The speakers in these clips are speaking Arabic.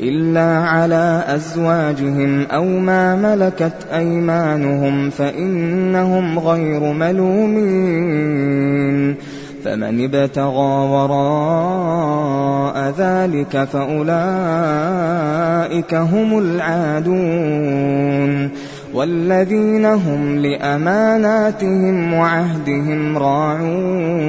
إلا على أزواجهم أو ما ملكت أيمانهم فإنهم غير ملومين فمن ابتغى وراء ذلك فأولئك هم العادون والذين هم لأماناتهم وعهدهم راعون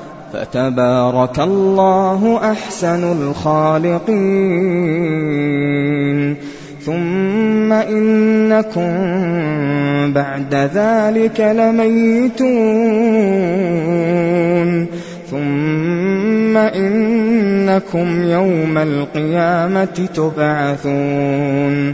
فتبارك الله أحسن الخالقين ثم إنكم بعد ذلك لميتون ثم إنكم يوم القيامة تبعثون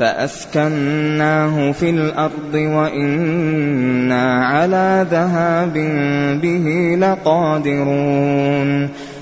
فأسكناه في الأرض وإنا على ذهاب به لقادرون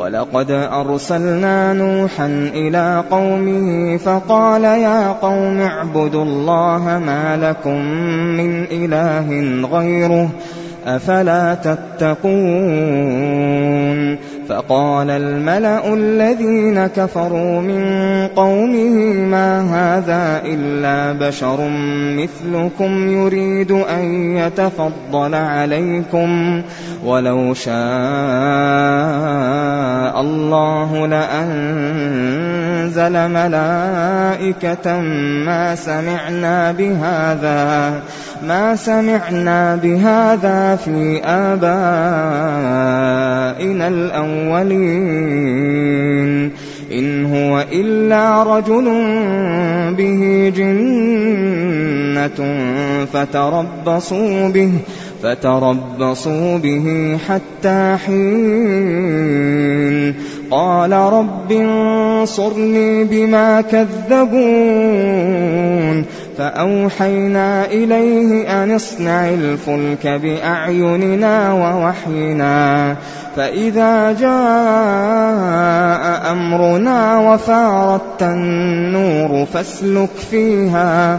وَلَقَدْ أَرْسَلْنَا نُوحًا إِلَىٰ قَوْمِهِ فَقَالَ يَا قَوْمِ اعْبُدُوا اللَّهَ مَا لَكُم مِّنْ إِلَٰهٍ غَيْرُهُ ۖ أَفَلَا تَتَّقُونَ فَقَالَ الْمَلَأُ الَّذِينَ كَفَرُوا مِن قَوْمِهِ مَا هَٰذَا إِلَّا بَشَرٌ مِّثْلُكُمْ يُرِيدُ أَن يَتَفَضَّلَ عَلَيْكُمْ ۖ وَلَوْ شَاءَ اللَّهُ لَأَنزَلَ مَلَائِكَةً مَّا سَمِعْنَا بِهَٰذَا ما سمعنا بهذا في آبائنا الأولين. إن هو إلا رجل به جنة فتربصوا به فتربصوا به حتى حين قال رب انصرني بما كذبون فأوحينا إليه أن اصنع الفلك بأعيننا ووحينا فإذا جاء أمرنا وفارت النور فاسلك فيها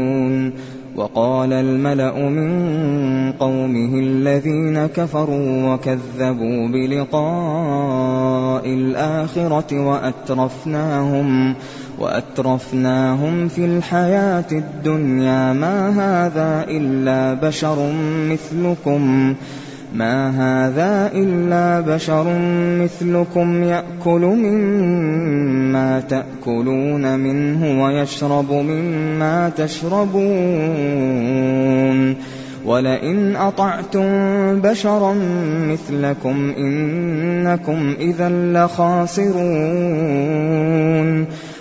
وقال الملأ من قومه الذين كفروا وكذبوا بلقاء الآخرة وأترفناهم وأترفناهم في الحياة الدنيا ما هذا إلا بشر مثلكم ما هذا إلا بشر مثلكم يأكل مما تأكلون منه ويشرب مما تشربون ولئن أطعتم بشرا مثلكم إنكم إذا لخاسرون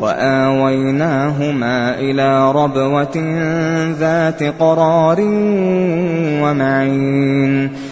وآويناهما إلى ربوة ذات قرار ومعين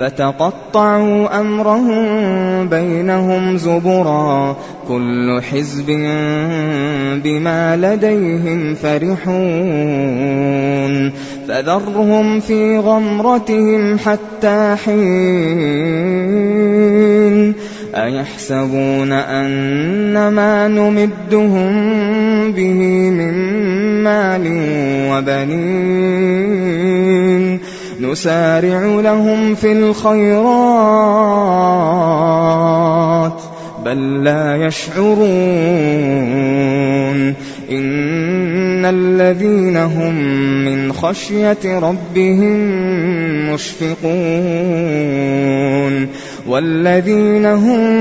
فتقطعوا أمرهم بينهم زبرا كل حزب بما لديهم فرحون فذرهم في غمرتهم حتى حين أيحسبون أن ما نمدهم به من مال وبنين نسارع لهم في الخيرات بل لا يشعرون. إن الذين هم من خشية ربهم مشفقون. والذين هم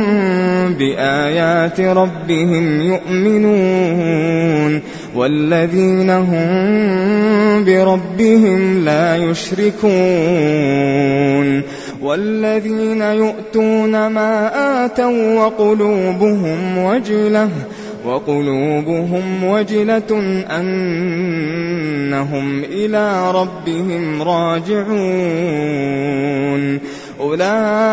بآيات ربهم يؤمنون والذين هم بربهم لا يشركون والذين يؤتون ما آتوا وقلوبهم وجلة وقلوبهم وجلة أنهم إلى ربهم راجعون أولئك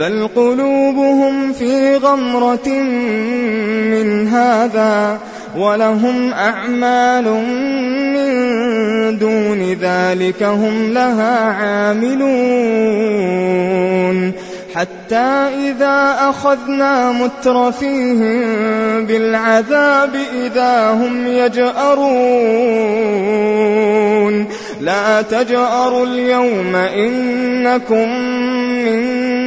بل قلوبهم في غمرة من هذا ولهم أعمال من دون ذلك هم لها عاملون حتى إذا أخذنا مترفيهم بالعذاب إذا هم يجأرون لا تجأروا اليوم إنكم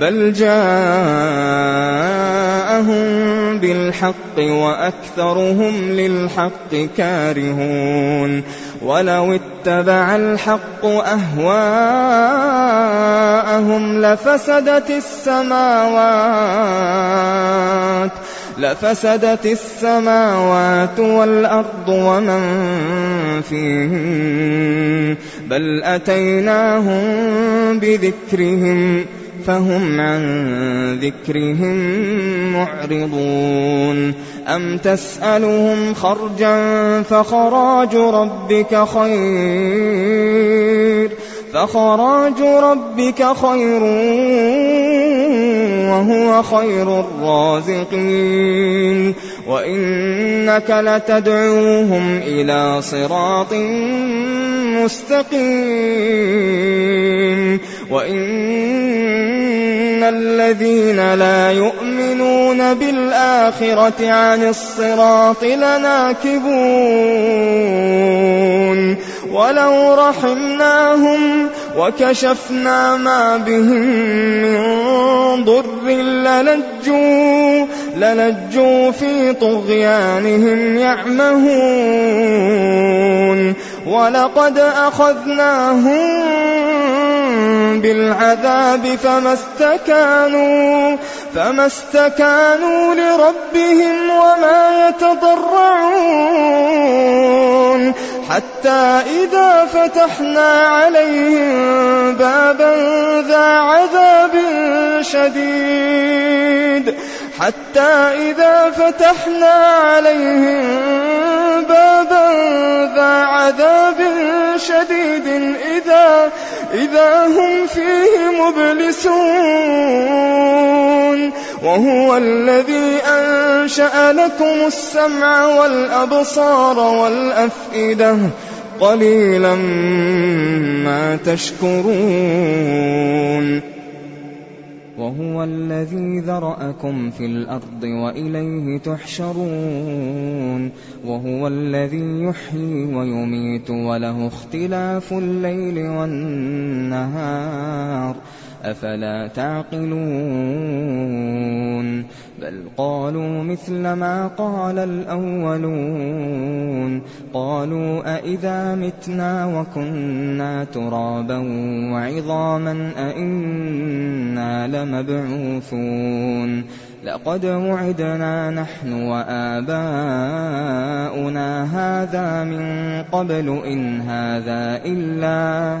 بل جاءهم بالحق وأكثرهم للحق كارهون ولو اتبع الحق أهواءهم لفسدت السماوات لفسدت السماوات والأرض ومن فيهن بل أتيناهم بذكرهم فهم عن ذكرهم معرضون. أم تسألهم خرجا فخراج ربك خير فخراج ربك خير وهو خير الرازقين. وإنك لتدعوهم إلى صراط مستقيم وإن الذين لا يؤمنون بالآخرة عن الصراط لناكبون ولو رحمناهم وكشفنا ما بهم من ضر للجوا للجوا في طغيانهم يعمهون. ولقد أخذناهم بالعذاب فما استكانوا فما استكانوا لربهم وما يتضرعون. حتى إذا فتحنا عليهم بابا ذا عذاب شديد. حتى إذا فتحنا عليهم بابا ذا عذاب شديد إذا إذا هم فيه مبلسون. وهو الذي أنشأ لكم السمع والأبصار والأفئدة قليلا ما تشكرون. وهو الذي ذرأكم في الأرض وإليه تحشرون وهو الذي يحيي ويميت وله اختلاف الليل والنهار أفلا تعقلون بل قالوا مثل ما قال الأولون قالوا أئذا متنا وكنا ترابا وعظاما أئنا لمبعوثون لقد وعدنا نحن وآباؤنا هذا من قبل إن هذا إلا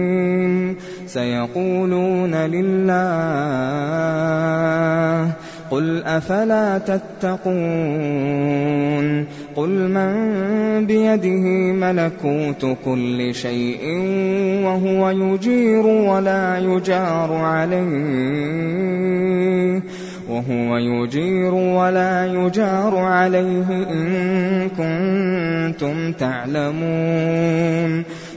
سيقولون لله قل أفلا تتقون قل من بيده ملكوت كل شيء وهو يجير ولا يجار عليه وهو يجير ولا يجار عليه إن كنتم تعلمون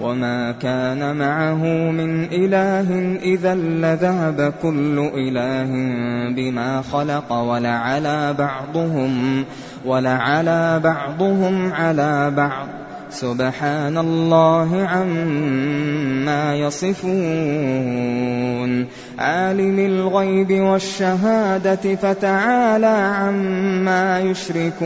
وما كان معه من إله إذا لذهب كل إله بما خلق ولعلى بعضهم ولعلى بعضهم على بعض سبحان الله عما يصفون عالم الغيب والشهادة فتعالى عما يشركون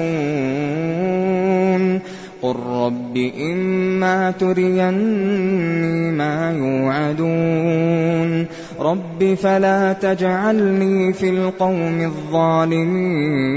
قل رب إما تريني ما يوعدون رب فلا تجعلني في القوم الظالمين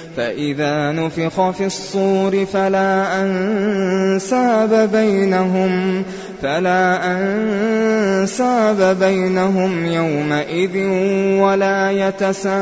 فإذا نفخ في الصور فلا أنساب بينهم فلا أنساب بينهم يومئذ ولا يتساءلون.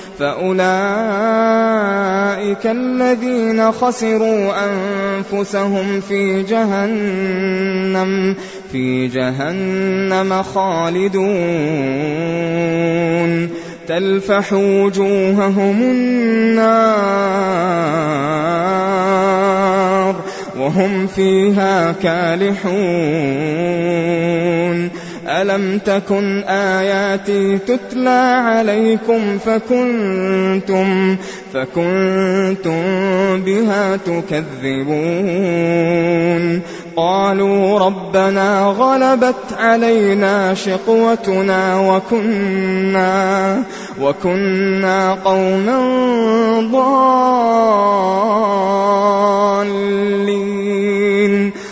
فأولئك الذين خسروا أنفسهم في جهنم في جهنم خالدون. تلفح وجوههم النار وهم فيها كالحون. ألم تكن آياتي تتلى عليكم فكنتم فكنتم بها تكذبون قالوا ربنا غلبت علينا شقوتنا وكنا وكنا قوما ضالين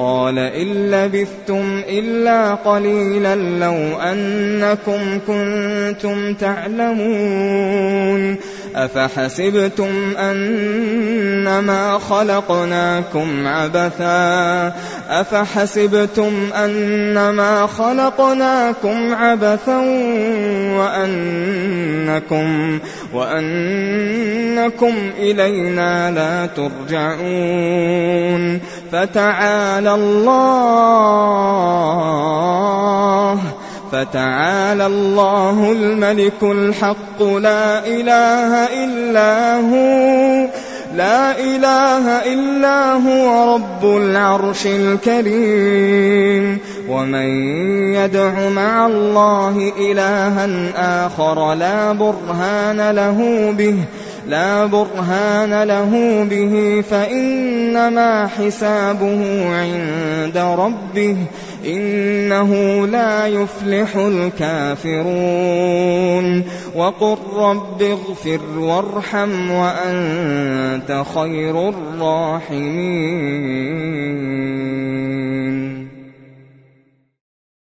قال إن لبثتم إلا قليلا لو أنكم كنتم تعلمون أفحسبتم أنما خلقناكم عبثا؟ أفحسبتم أنما خلقناكم عبثا وأنكم وأنكم إلينا لا ترجعون. فتعالى الله. فتعالى الله الملك الحق لا إله إلا هو لا إله إلا هو رب العرش الكريم. ومن يدع مع الله إلها آخر لا برهان له به لا برهان له به فإنما حسابه عند ربه إنه لا يفلح الكافرون. وقل رب اغفر وارحم وأنت خير الراحمين.